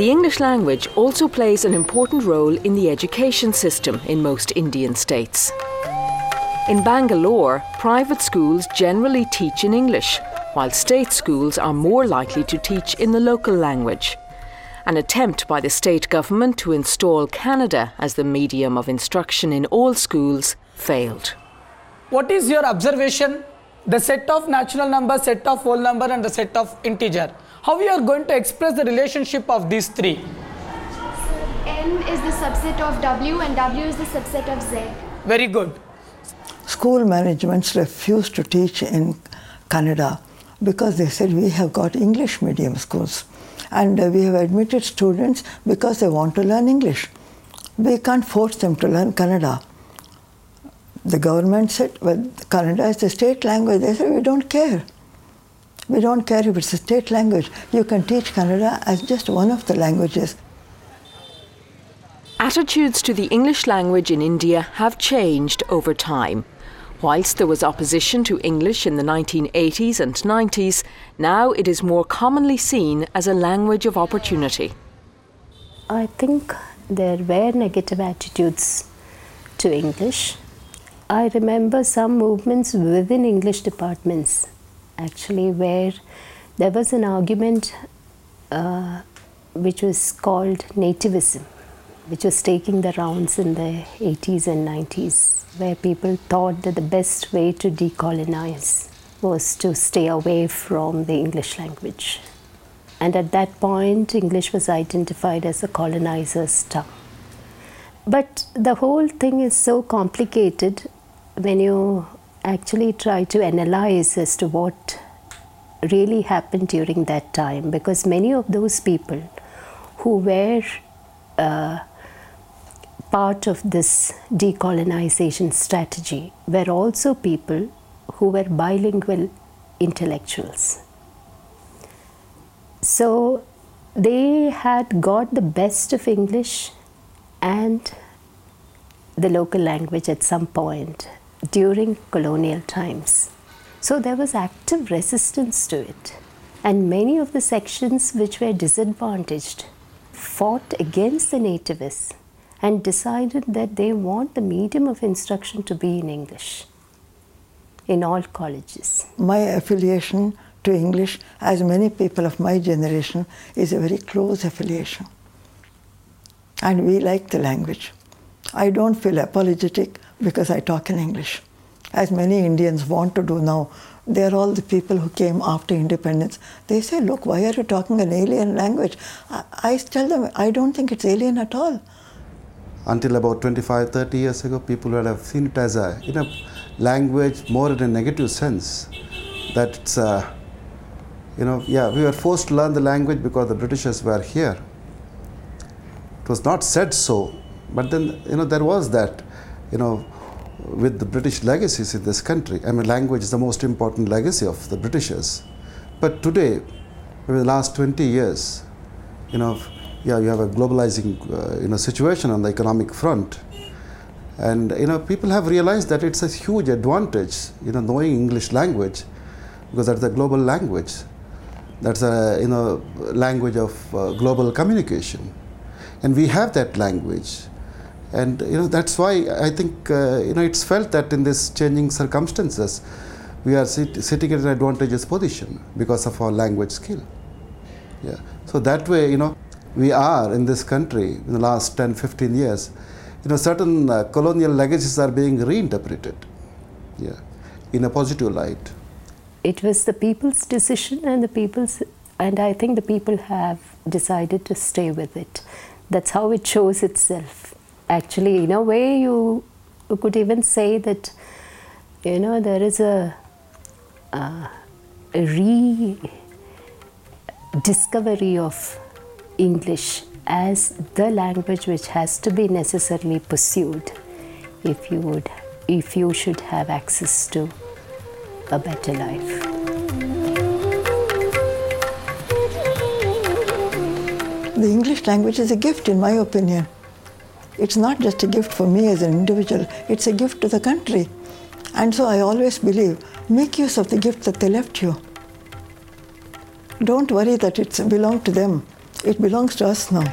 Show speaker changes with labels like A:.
A: The English language also plays an important role in the education system in most Indian states. In Bangalore, private schools generally teach in English, while state schools are more likely to teach in the local language. An attempt by the state government to install Kannada as the medium of instruction in all schools failed.
B: What is your observation? The set of natural number, set of whole number, and the set of integer. How you are going to express the relationship of these three?
C: M is the subset of W and W is the subset of Z.
B: Very good.
D: School managements refused to teach in Kannada because they said we have got English medium schools and we have admitted students because they want to learn English. We can't force them to learn Kannada. The government said, well, Kannada is the state language. They said, we don't care. We don't care if it's a state language. You can teach Kannada as just one of the languages.
A: Attitudes to the English language in India have changed over time. Whilst there was opposition to English in the 1980s and 90s, now it is more commonly seen as a language of opportunity.
E: I think there were negative attitudes to English. I remember some movements within English departments actually where there was an argument uh, which was called nativism, which was taking the rounds in the 80s and 90s where people thought that the best way to decolonize was to stay away from the English language. And at that point, English was identified as a colonizer's tongue. But the whole thing is so complicated when you actually try to analyze as to what really happened during that time, because many of those people who were uh, part of this decolonization strategy were also people who were bilingual intellectuals. So they had got the best of English and the local language at some point during colonial times. So there was active resistance to it. And many of the sections which were disadvantaged fought against the nativists and decided that they want the medium of instruction to be in English in all colleges.
D: My affiliation to English, as many people of my generation, is a very close affiliation. And we like the language. I don't feel apologetic because I talk in English. As many Indians want to do now, they're all the people who came after independence. They say, Look, why are you talking an alien language? I, I tell them, I don't think it's alien at all
F: until about 25, 30 years ago, people would have seen it as a you know, language more in a negative sense. That it's, uh, you know, yeah, we were forced to learn the language because the Britishers were here. It was not said so, but then, you know, there was that, you know, with the British legacies in this country. I mean, language is the most important legacy of the Britishers. But today, over the last 20 years, you know, yeah, you have a globalizing uh, you know, situation on the economic front. And you know, people have realized that it's a huge advantage, you know, knowing English language, because that's a global language. That's a you know language of uh, global communication, and we have that language, and you know that's why I think uh, you know it's felt that in this changing circumstances, we are sit sitting at an advantageous position because of our language skill. Yeah. So that way, you know we are in this country in the last 10, 15 years, you know, certain uh, colonial legacies are being reinterpreted, yeah, in a positive light.
E: It was the people's decision, and the people's, and I think the people have decided to stay with it. That's how it shows itself. Actually, in a way, you, you could even say that, you know, there is a, uh, a rediscovery of English as the language which has to be necessarily pursued if you would if you should have access to a better life.
D: The English language is a gift, in my opinion. It's not just a gift for me as an individual, it's a gift to the country. And so I always believe make use of the gift that they left you. Don't worry that it's belonged to them It belongs to us now.